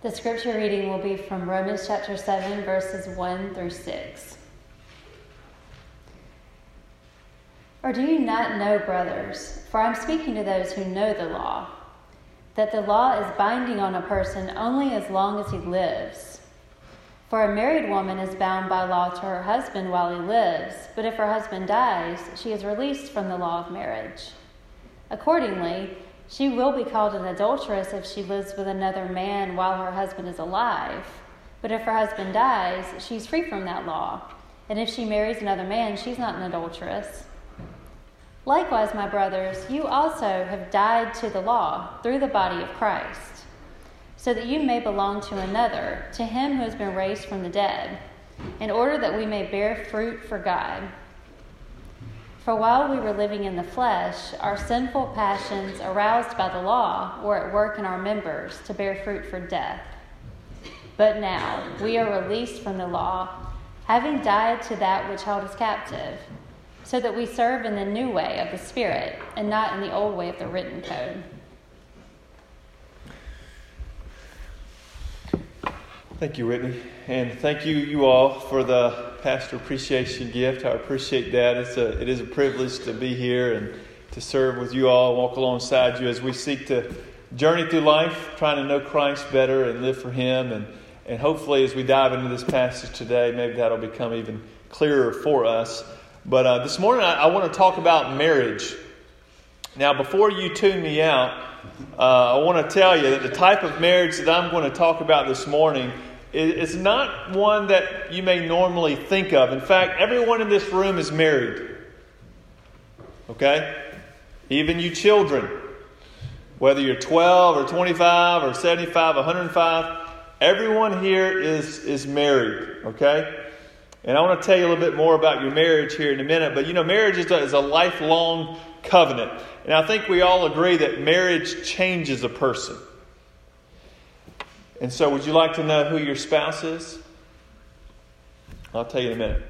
The scripture reading will be from Romans chapter 7, verses 1 through 6. Or do you not know, brothers, for I'm speaking to those who know the law, that the law is binding on a person only as long as he lives? For a married woman is bound by law to her husband while he lives, but if her husband dies, she is released from the law of marriage. Accordingly, she will be called an adulteress if she lives with another man while her husband is alive. But if her husband dies, she's free from that law. And if she marries another man, she's not an adulteress. Likewise, my brothers, you also have died to the law through the body of Christ, so that you may belong to another, to him who has been raised from the dead, in order that we may bear fruit for God. For while we were living in the flesh, our sinful passions, aroused by the law, were at work in our members to bear fruit for death. But now we are released from the law, having died to that which held us captive, so that we serve in the new way of the Spirit and not in the old way of the written code. Thank you, Whitney. And thank you, you all, for the pastor appreciation gift. I appreciate that. It's a, it is a privilege to be here and to serve with you all, walk alongside you as we seek to journey through life, trying to know Christ better and live for Him. And, and hopefully, as we dive into this passage today, maybe that'll become even clearer for us. But uh, this morning, I, I want to talk about marriage. Now, before you tune me out, uh, I want to tell you that the type of marriage that I'm going to talk about this morning it's not one that you may normally think of. In fact, everyone in this room is married. Okay? Even you children. Whether you're 12 or 25 or 75, 105, everyone here is, is married. Okay? And I want to tell you a little bit more about your marriage here in a minute. But you know, marriage is a, is a lifelong covenant. And I think we all agree that marriage changes a person. And so, would you like to know who your spouse is? I'll tell you in a minute.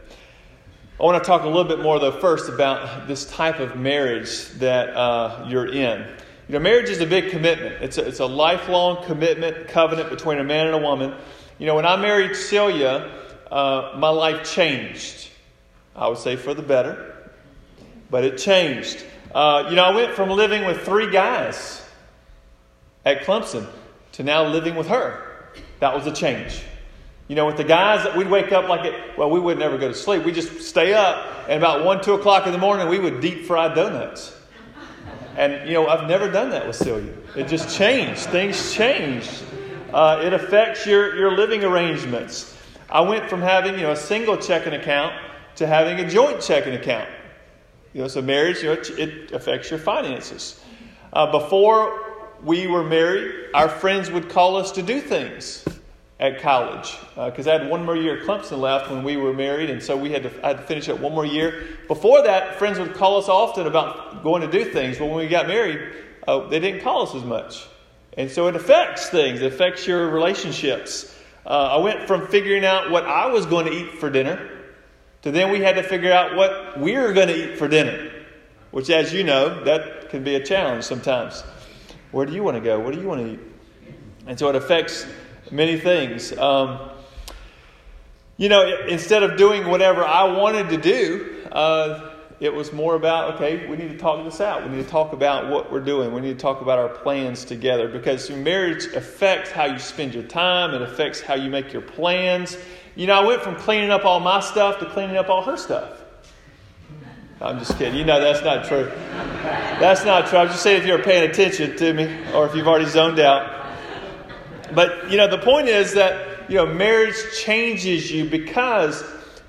I want to talk a little bit more, though, first about this type of marriage that uh, you're in. You know, marriage is a big commitment. It's a, it's a lifelong commitment, covenant between a man and a woman. You know, when I married Celia, uh, my life changed. I would say for the better, but it changed. Uh, you know, I went from living with three guys at Clemson to now living with her. That was a change. You know, with the guys that we'd wake up like it, well, we would never go to sleep. We just stay up, and about 1, 2 o'clock in the morning, we would deep fry donuts. And, you know, I've never done that with Celia. It just changed. Things changed. Uh, it affects your, your living arrangements. I went from having, you know, a single checking account to having a joint checking account. You know, so marriage, you know, it, affects your finances. Uh, before we were married, our friends would call us to do things at college because uh, I had one more year at Clemson left when we were married, and so we had to I had to finish up one more year. Before that, friends would call us often about going to do things, but when we got married, uh, they didn't call us as much, and so it affects things. It affects your relationships. Uh, I went from figuring out what I was going to eat for dinner to then we had to figure out what we were going to eat for dinner, which, as you know, that can be a challenge sometimes. Where do you want to go? What do you want to eat? And so it affects many things. Um, you know, instead of doing whatever I wanted to do, uh, it was more about okay, we need to talk this out. We need to talk about what we're doing. We need to talk about our plans together because marriage affects how you spend your time, it affects how you make your plans. You know, I went from cleaning up all my stuff to cleaning up all her stuff. I'm just kidding. You know that's not true. That's not true. I'm just saying if you're paying attention to me or if you've already zoned out. But, you know, the point is that, you know, marriage changes you because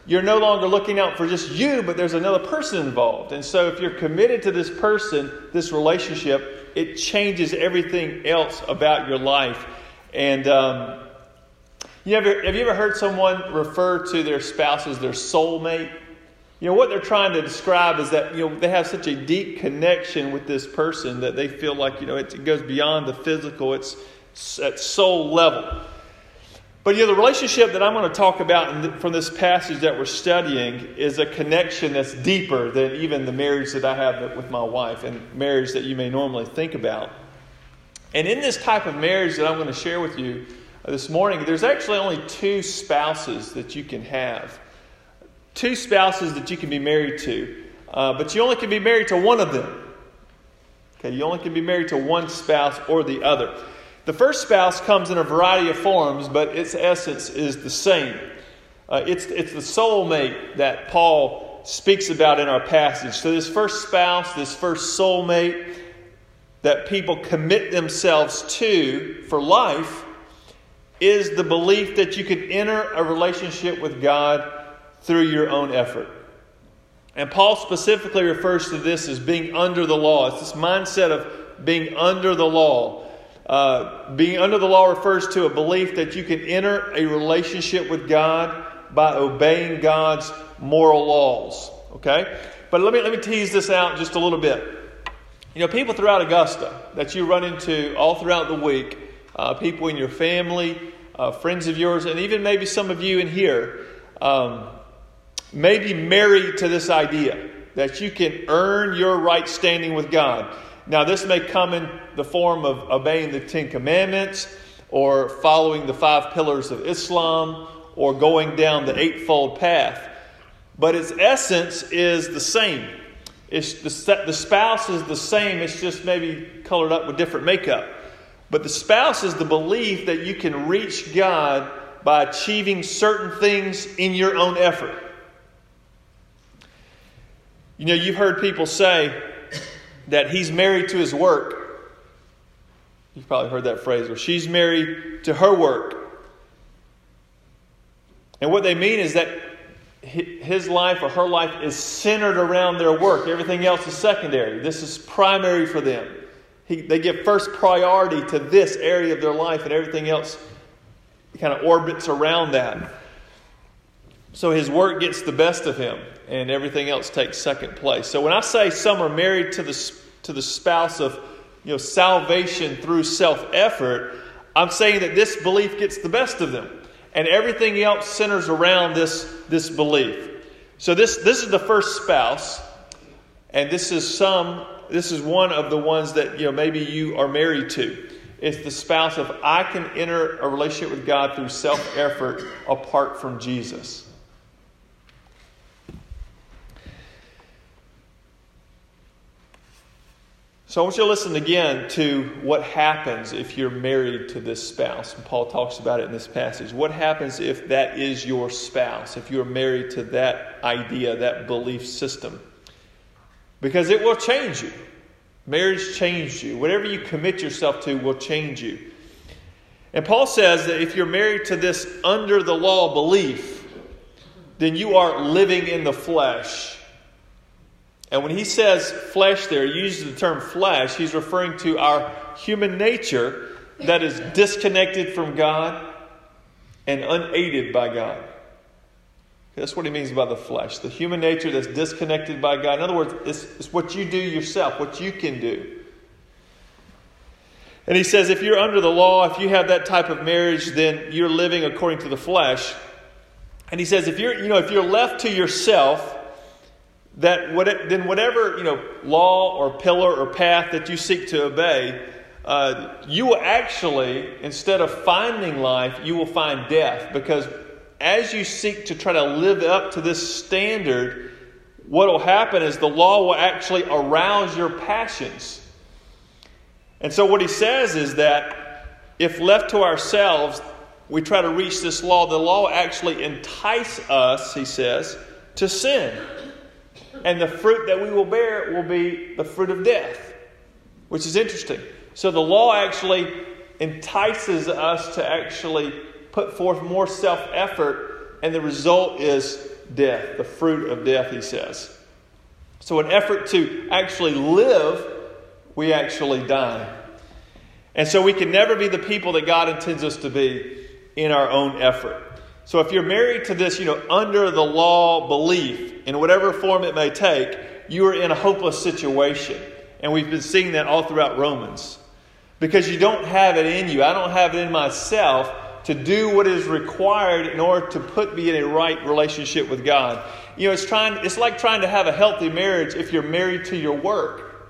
you're no longer looking out for just you, but there's another person involved. And so if you're committed to this person, this relationship, it changes everything else about your life. And, um, you ever, have you ever heard someone refer to their spouse as their soulmate? You know, what they're trying to describe is that, you know, they have such a deep connection with this person that they feel like, you know, it, goes beyond the physical, it's at soul level. But, you know, the relationship that I'm going to talk about from this passage that we're studying is a connection that's deeper than even the marriage that I have with my wife and marriage that you may normally think about. And in this type of marriage that I'm going to share with you uh, this morning, there's actually only two spouses that you can have. Two spouses that you can be married to, uh, but you only can be married to one of them. Okay, you only can be married to one spouse or the other. The first spouse comes in a variety of forms, but its essence is the same. Uh, it's, it's the soulmate that Paul speaks about in our passage. So, this first spouse, this first soulmate that people commit themselves to for life, is the belief that you can enter a relationship with God through your own effort. And Paul specifically refers to this as being under the law. It's this mindset of being under the law. Uh, being under the law refers to a belief that you can enter a relationship with God by obeying God's moral laws. Okay? But let me, let me tease this out just a little bit. You know, people throughout Augusta that you run into all throughout the week, uh, people in your family, uh, friends of yours, and even maybe some of you in here, um, may be married to this idea that you can earn your right standing with God. Now, this may come in the form of obeying the Ten Commandments, or following the five pillars of Islam, or going down the Eightfold Path. But its essence is the same. It's the, the spouse is the same, it's just maybe colored up with different makeup. But the spouse is the belief that you can reach God by achieving certain things in your own effort. You know, you've heard people say that he's married to his work. You've probably heard that phrase, or she's married to her work. And what they mean is that his life or her life is centered around their work. Everything else is secondary. This is primary for them. He, they give first priority to this area of their life, and everything else kind of orbits around that. So his work gets the best of him, and everything else takes second place. So when I say some are married to the, to the spouse of you know, salvation through self effort, I'm saying that this belief gets the best of them, and everything else centers around this, this belief. So this, this is the first spouse, and this is some this is one of the ones that you know maybe you are married to. It's the spouse of I can enter a relationship with God through self effort apart from Jesus. So I want you to listen again to what happens if you're married to this spouse. And Paul talks about it in this passage. What happens if that is your spouse, if you're married to that idea, that belief system? because it will change you. Marriage changed you. Whatever you commit yourself to will change you. And Paul says that if you're married to this under the law belief, then you are living in the flesh. And when he says flesh there, he uses the term flesh, he's referring to our human nature that is disconnected from God and unaided by God. That's what he means by the flesh. The human nature that's disconnected by God. In other words, it's, it's what you do yourself, what you can do. And he says, if you're under the law, if you have that type of marriage, then you're living according to the flesh. And he says, if you're, you know, if you're left to yourself, that what it, then whatever you know law or pillar or path that you seek to obey, uh, you will actually instead of finding life, you will find death because as you seek to try to live up to this standard, what will happen is the law will actually arouse your passions. And so, what he says is that if left to ourselves, we try to reach this law, the law actually entice us, he says, to sin. And the fruit that we will bear will be the fruit of death, which is interesting. So, the law actually entices us to actually put forth more self effort, and the result is death, the fruit of death, he says. So, an effort to actually live, we actually die. And so, we can never be the people that God intends us to be in our own effort. So, if you're married to this, you know, under the law belief, in whatever form it may take, you are in a hopeless situation. And we've been seeing that all throughout Romans. Because you don't have it in you. I don't have it in myself to do what is required in order to put me in a right relationship with God. You know, it's trying it's like trying to have a healthy marriage if you're married to your work.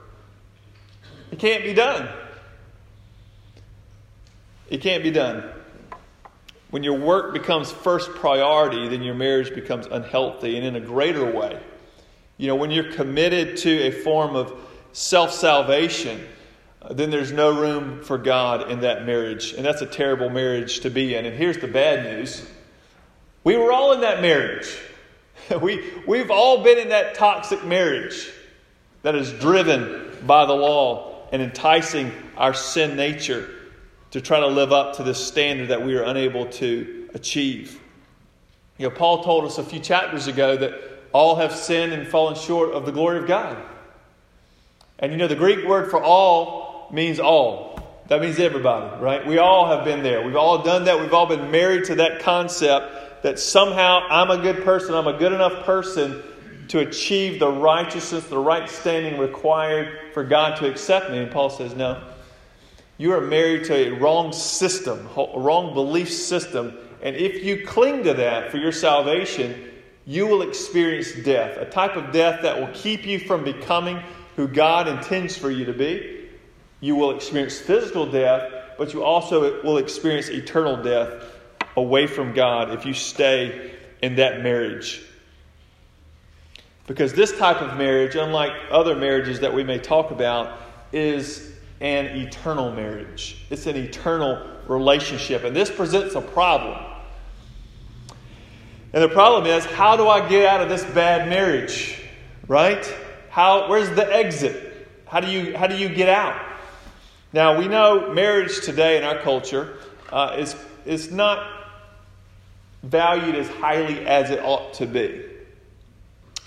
It can't be done. It can't be done. When your work becomes first priority, then your marriage becomes unhealthy and in a greater way. You know, when you're committed to a form of self salvation, then there's no room for God in that marriage. And that's a terrible marriage to be in. And here's the bad news we were all in that marriage. we, we've all been in that toxic marriage that is driven by the law and enticing our sin nature to try to live up to this standard that we are unable to achieve. You know, Paul told us a few chapters ago that all have sinned and fallen short of the glory of God. And you know, the Greek word for all means all. That means everybody, right? We all have been there. We've all done that. We've all been married to that concept that somehow I'm a good person, I'm a good enough person to achieve the righteousness, the right standing required for God to accept me. And Paul says, no. You are married to a wrong system, a wrong belief system. And if you cling to that for your salvation, you will experience death, a type of death that will keep you from becoming who God intends for you to be. You will experience physical death, but you also will experience eternal death away from God if you stay in that marriage. Because this type of marriage, unlike other marriages that we may talk about, is an eternal marriage. It's an eternal relationship. And this presents a problem. And the problem is, how do I get out of this bad marriage? Right? How, where's the exit? How do you, how do you get out? Now, we know marriage today in our culture uh, is, is not valued as highly as it ought to be.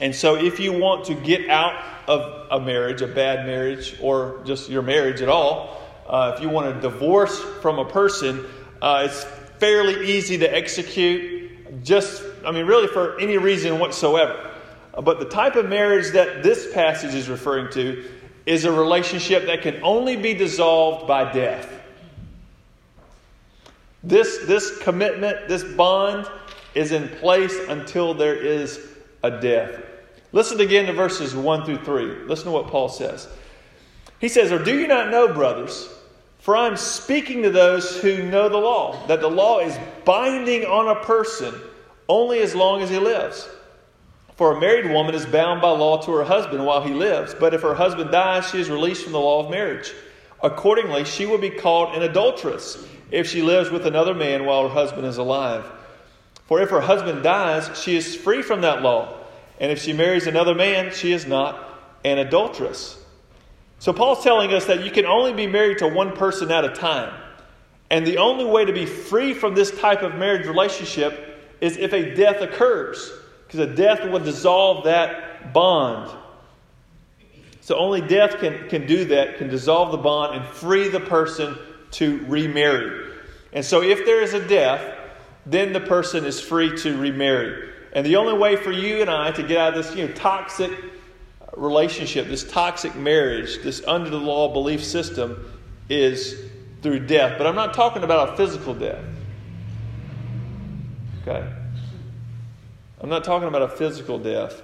And so, if you want to get out of a marriage, a bad marriage, or just your marriage at all, uh, if you want to divorce from a person, uh, it's fairly easy to execute, just, I mean, really for any reason whatsoever. But the type of marriage that this passage is referring to is a relationship that can only be dissolved by death. This, this commitment, this bond, is in place until there is a death. Listen again to verses 1 through 3. Listen to what Paul says. He says, Or do you not know, brothers, for I am speaking to those who know the law, that the law is binding on a person only as long as he lives. For a married woman is bound by law to her husband while he lives, but if her husband dies, she is released from the law of marriage. Accordingly, she will be called an adulteress if she lives with another man while her husband is alive. For if her husband dies, she is free from that law, and if she marries another man, she is not an adulteress. So, Paul's telling us that you can only be married to one person at a time. And the only way to be free from this type of marriage relationship is if a death occurs because a death will dissolve that bond. So only death can, can do that, can dissolve the bond and free the person to remarry. And so if there is a death, then the person is free to remarry. And the only way for you and I to get out of this you know, toxic relationship, this toxic marriage, this under the law belief system is through death. But I'm not talking about a physical death. Okay? I'm not talking about a physical death.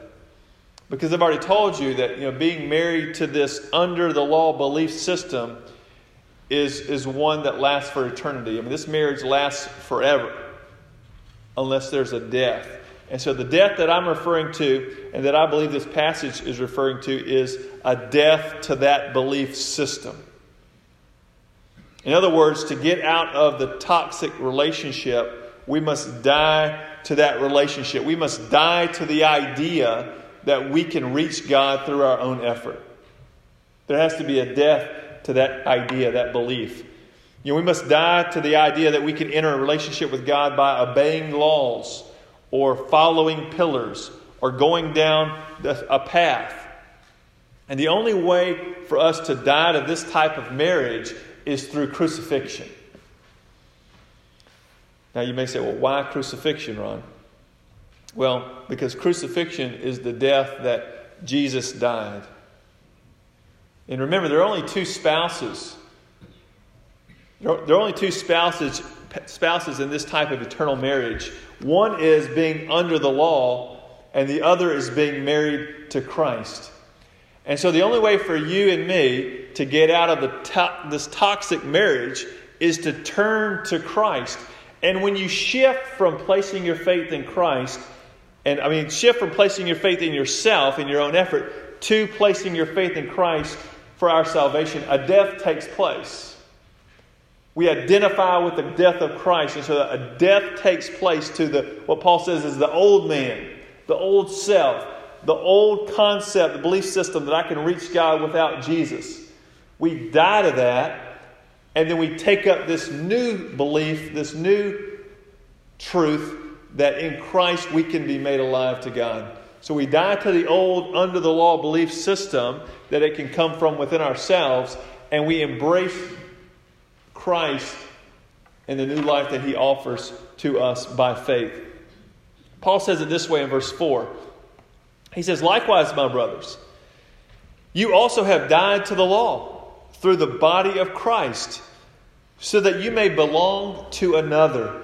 Because I've already told you that you know, being married to this under the law belief system is, is one that lasts for eternity. I mean, this marriage lasts forever unless there's a death. And so the death that I'm referring to and that I believe this passage is referring to is a death to that belief system. In other words, to get out of the toxic relationship, we must die to that relationship. We must die to the idea that we can reach God through our own effort. There has to be a death to that idea, that belief. You know, we must die to the idea that we can enter a relationship with God by obeying laws or following pillars or going down a path. And the only way for us to die to this type of marriage is through crucifixion. Now you may say, well, why crucifixion, Ron? Well, because crucifixion is the death that Jesus died. And remember, there are only two spouses. There are only two spouses, spouses in this type of eternal marriage. One is being under the law, and the other is being married to Christ. And so, the only way for you and me to get out of the to- this toxic marriage is to turn to Christ And when you shift from placing your faith in Christ, and I mean, shift from placing your faith in yourself, in your own effort, to placing your faith in Christ for our salvation, a death takes place. We identify with the death of Christ, and so a death takes place to the what Paul says is the old man, the old self, the old concept, the belief system that I can reach God without Jesus. We die to that, and then we take up this new belief, this new truth that in Christ we can be made alive to God. So we die to the old, under the law belief system that it can come from within ourselves, and we embrace Christ and the new life that He offers to us by faith. Paul says it this way in verse 4. He says, Likewise, my brothers, you also have died to the law through the body of Christ, so that you may belong to another,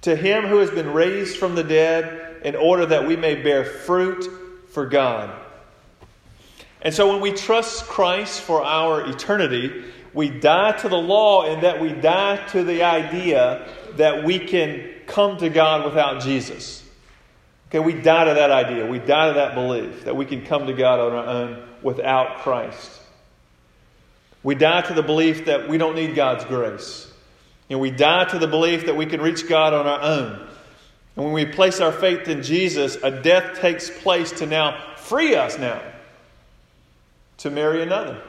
to him who has been raised from the dead, in order that we may bear fruit for God. And so when we trust Christ for our eternity, we die to the law in that we die to the idea that we can come to God without Jesus. Okay, we die to that idea. We die to that belief that we can come to God on our own without Christ. We die to the belief that we don't need God's grace. And we die to the belief that we can reach God on our own. And when we place our faith in Jesus, a death takes place to now free us now to marry another.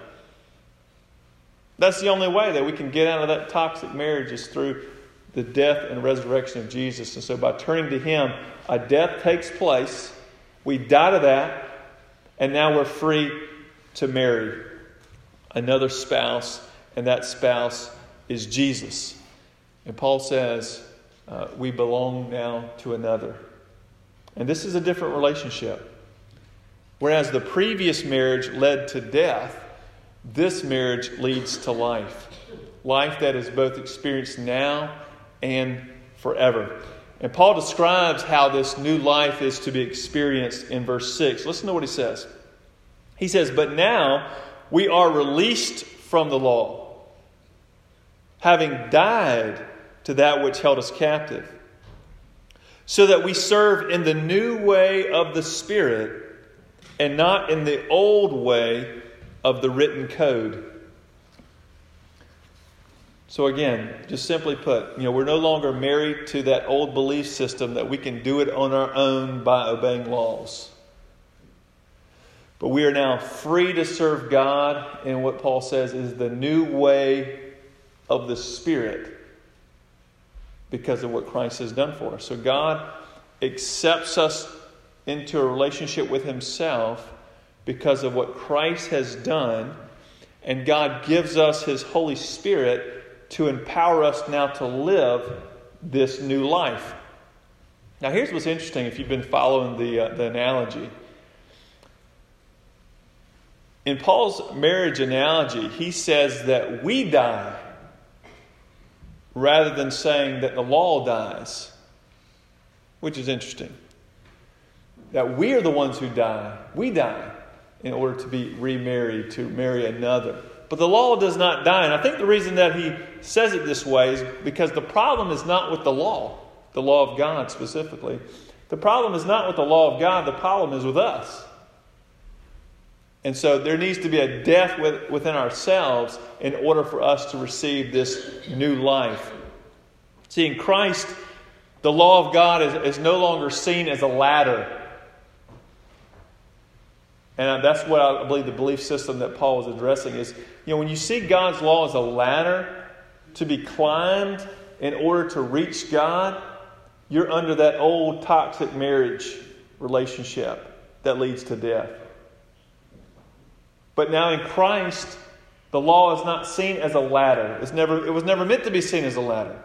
That's the only way that we can get out of that toxic marriage is through the death and resurrection of Jesus. And so by turning to Him, a death takes place. We die to that, and now we're free to marry another spouse, and that spouse is Jesus. And Paul says, uh, we belong now to another. And this is a different relationship. Whereas the previous marriage led to death, this marriage leads to life. Life that is both experienced now and forever. And Paul describes how this new life is to be experienced in verse 6. Listen to what he says. He says, But now we are released from the law, having died to that which held us captive, so that we serve in the new way of the Spirit and not in the old way of the written code. So, again, just simply put, you know, we're no longer married to that old belief system that we can do it on our own by obeying laws. But we are now free to serve God in what Paul says is the new way of the Spirit because of what Christ has done for us. So God accepts us into a relationship with Himself because of what Christ has done, and God gives us His Holy Spirit to empower us now to live this new life. Now, here's what's interesting if you've been following the, uh, the analogy. In Paul's marriage analogy, he says that we die rather than saying that the law dies, which is interesting. That we are the ones who die. We die in order to be remarried, to marry another. But the law does not die. And I think the reason that he says it this way is because the problem is not with the law, the law of God specifically. The problem is not with the law of God, the problem is with us. And so there needs to be a death within ourselves in order for us to receive this new life. See, in Christ, the law of God is, is no longer seen as a ladder. And that's what I believe the belief system that Paul is addressing is, you know, when you see God's law as a ladder to be climbed in order to reach God, you're under that old toxic marriage relationship that leads to death. But now in Christ, the law is not seen as a ladder. It's never, it was never meant to be seen as a ladder.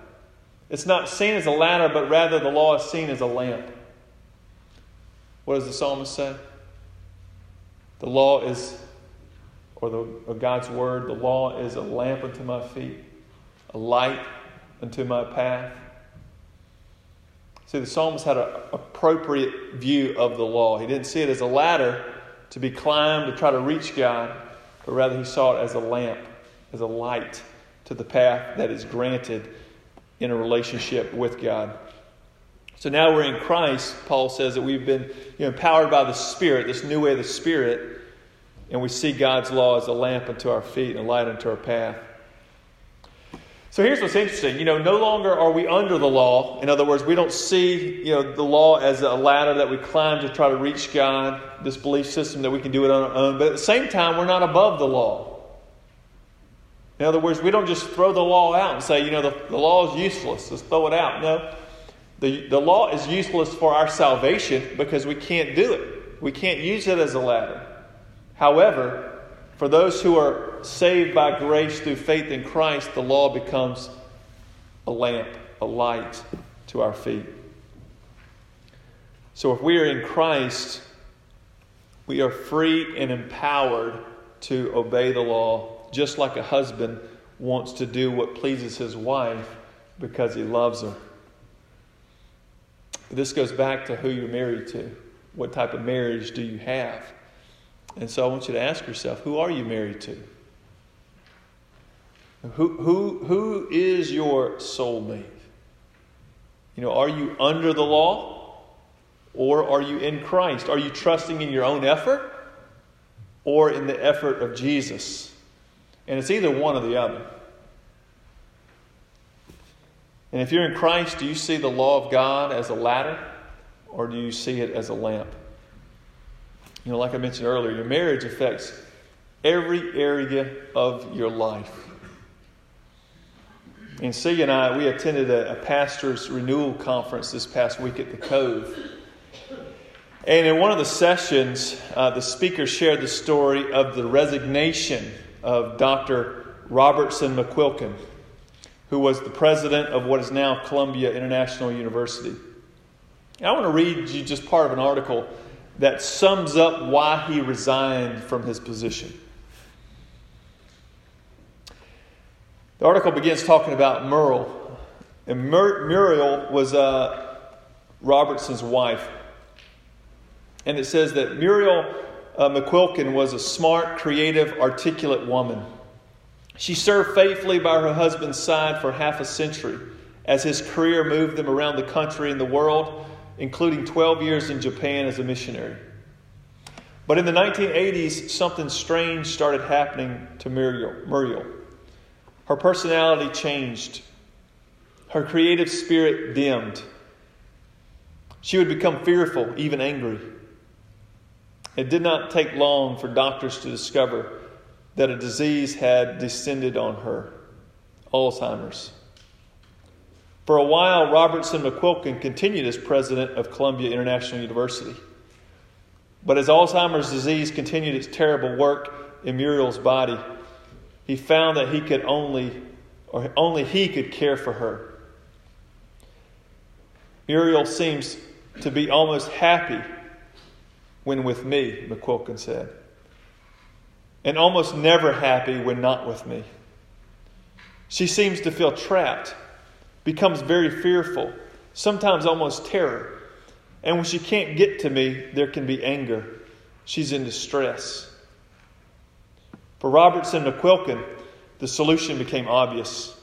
It's not seen as a ladder, but rather the law is seen as a lamp. What does the psalmist say? The law is, or, the, or God's word, the law is a lamp unto my feet, a light unto my path. See, the psalmist had an appropriate view of the law. He didn't see it as a ladder, to be climbed to try to reach God, but rather he saw it as a lamp, as a light to the path that is granted in a relationship with God. So now we're in Christ. Paul says that we've been you know, empowered by the Spirit, this new way of the Spirit, and we see God's law as a lamp unto our feet and a light unto our path. So here's what's interesting. You know, no longer are we under the law. In other words, we don't see, you know, the law as a ladder that we climb to try to reach God, this belief system that we can do it on our own. But at the same time, we're not above the law. In other words, we don't just throw the law out and say, you know, the, the law is useless. Let's throw it out. No. The, the law is useless for our salvation because we can't do it. We can't use it as a ladder. However, for those who are saved by grace through faith in Christ, the law becomes a lamp, a light to our feet. So if we are in Christ, we are free and empowered to obey the law, just like a husband wants to do what pleases his wife because he loves her. This goes back to who you're married to. What type of marriage do you have? And so I want you to ask yourself who are you married to? Who, who, who is your soulmate? You know, are you under the law or are you in Christ? Are you trusting in your own effort or in the effort of Jesus? And it's either one or the other. And if you're in Christ, do you see the law of God as a ladder or do you see it as a lamp? You know, like I mentioned earlier, your marriage affects every area of your life. And C and I, we attended a, a pastor's renewal conference this past week at the Cove. And in one of the sessions, uh, the speaker shared the story of the resignation of Dr. Robertson McQuilkin, who was the president of what is now Columbia International University. I want to read you just part of an article that sums up why he resigned from his position. The article begins talking about Muriel. And Mur- Muriel was uh, Robertson's wife. And it says that Muriel uh, McQuilkin was a smart, creative, articulate woman. She served faithfully by her husband's side for half a century as his career moved them around the country and the world, including 12 years in Japan as a missionary. But in the 1980s, something strange started happening to Muriel. Muriel. Her personality changed. Her creative spirit dimmed. She would become fearful, even angry. It did not take long for doctors to discover that a disease had descended on her Alzheimer's. For a while, Robertson McQuilkin continued as president of Columbia International University. But as Alzheimer's disease continued its terrible work in Muriel's body, he found that he could only, or only he could care for her. Muriel seems to be almost happy when with me, McQuilkin said, and almost never happy when not with me. She seems to feel trapped, becomes very fearful, sometimes almost terror. And when she can't get to me, there can be anger. She's in distress. For Robertson McQuilkin, the solution became obvious.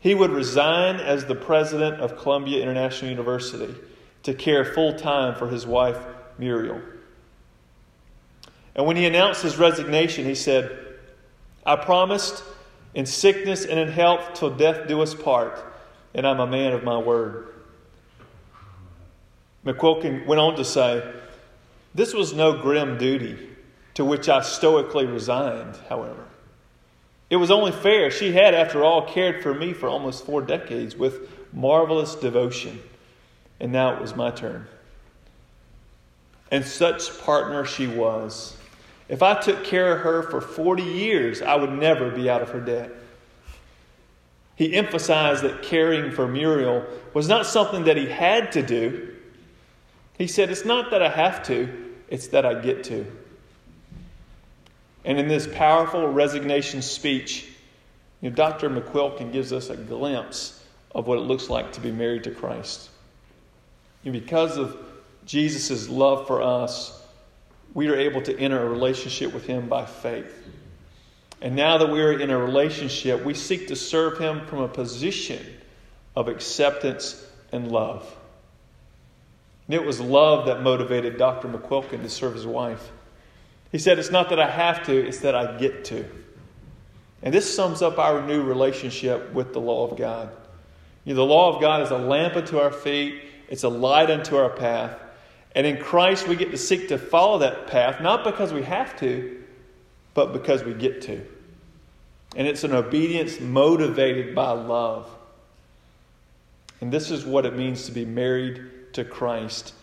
He would resign as the president of Columbia International University to care full time for his wife, Muriel. And when he announced his resignation, he said, I promised in sickness and in health till death do us part, and I'm a man of my word. McQuilkin went on to say, This was no grim duty to which I stoically resigned, however. It was only fair. She had, after all, cared for me for almost four decades with marvelous devotion. And now it was my turn. And such partner she was. If I took care of her for 40 years, I would never be out of her debt. He emphasized that caring for Muriel was not something that he had to do. He said, It's not that I have to, it's that I get to. And in this powerful resignation speech, you know, Dr. McQuilkin gives us a glimpse of what it looks like to be married to Christ. And because of Jesus' love for us, we are able to enter a relationship with Him by faith. And now that we're in a relationship, we seek to serve Him from a position of acceptance and love. And it was love that motivated Dr. McQuilkin to serve his wife. He said, It's not that I have to, it's that I get to. And this sums up our new relationship with the law of God. You know, the law of God is a lamp unto our feet, it's a light unto our path. And in Christ, we get to seek to follow that path, not because we have to, but because we get to. And it's an obedience motivated by love. And this is what it means to be married to Christ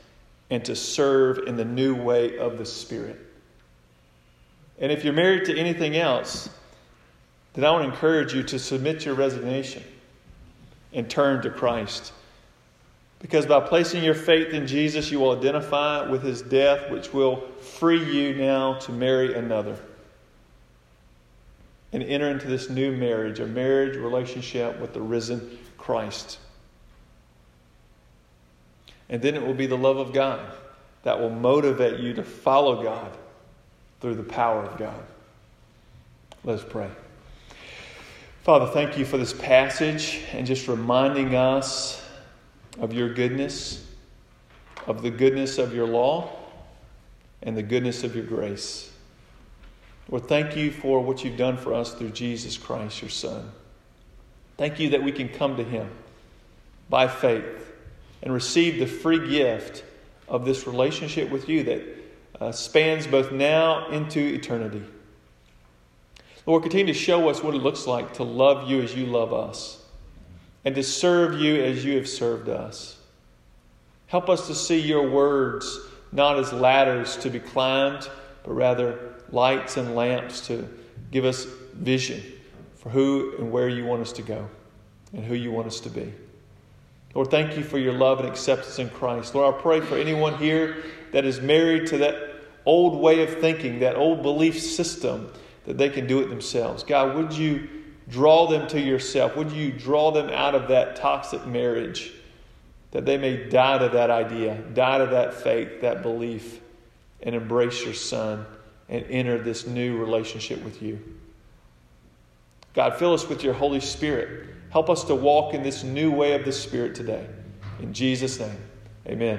and to serve in the new way of the Spirit. And if you're married to anything else, then I want to encourage you to submit your resignation and turn to Christ. Because by placing your faith in Jesus, you will identify with his death, which will free you now to marry another and enter into this new marriage, a marriage relationship with the risen Christ. And then it will be the love of God that will motivate you to follow God through the power of God. Let's pray. Father, thank you for this passage and just reminding us of your goodness, of the goodness of your law, and the goodness of your grace. Lord, thank you for what you've done for us through Jesus Christ, your Son. Thank you that we can come to him by faith and receive the free gift of this relationship with you that uh, spans both now into eternity. Lord, continue to show us what it looks like to love you as you love us and to serve you as you have served us. Help us to see your words not as ladders to be climbed, but rather lights and lamps to give us vision for who and where you want us to go and who you want us to be. Lord, thank you for your love and acceptance in Christ. Lord, I pray for anyone here that is married to that old way of thinking, that old belief system that they can do it themselves. God, would you draw them to yourself? Would you draw them out of that toxic marriage that they may die to that idea, die to that faith, that belief, and embrace your Son and enter this new relationship with you? God, fill us with your Holy Spirit. Help us to walk in this new way of the Spirit today. In Jesus' name, amen.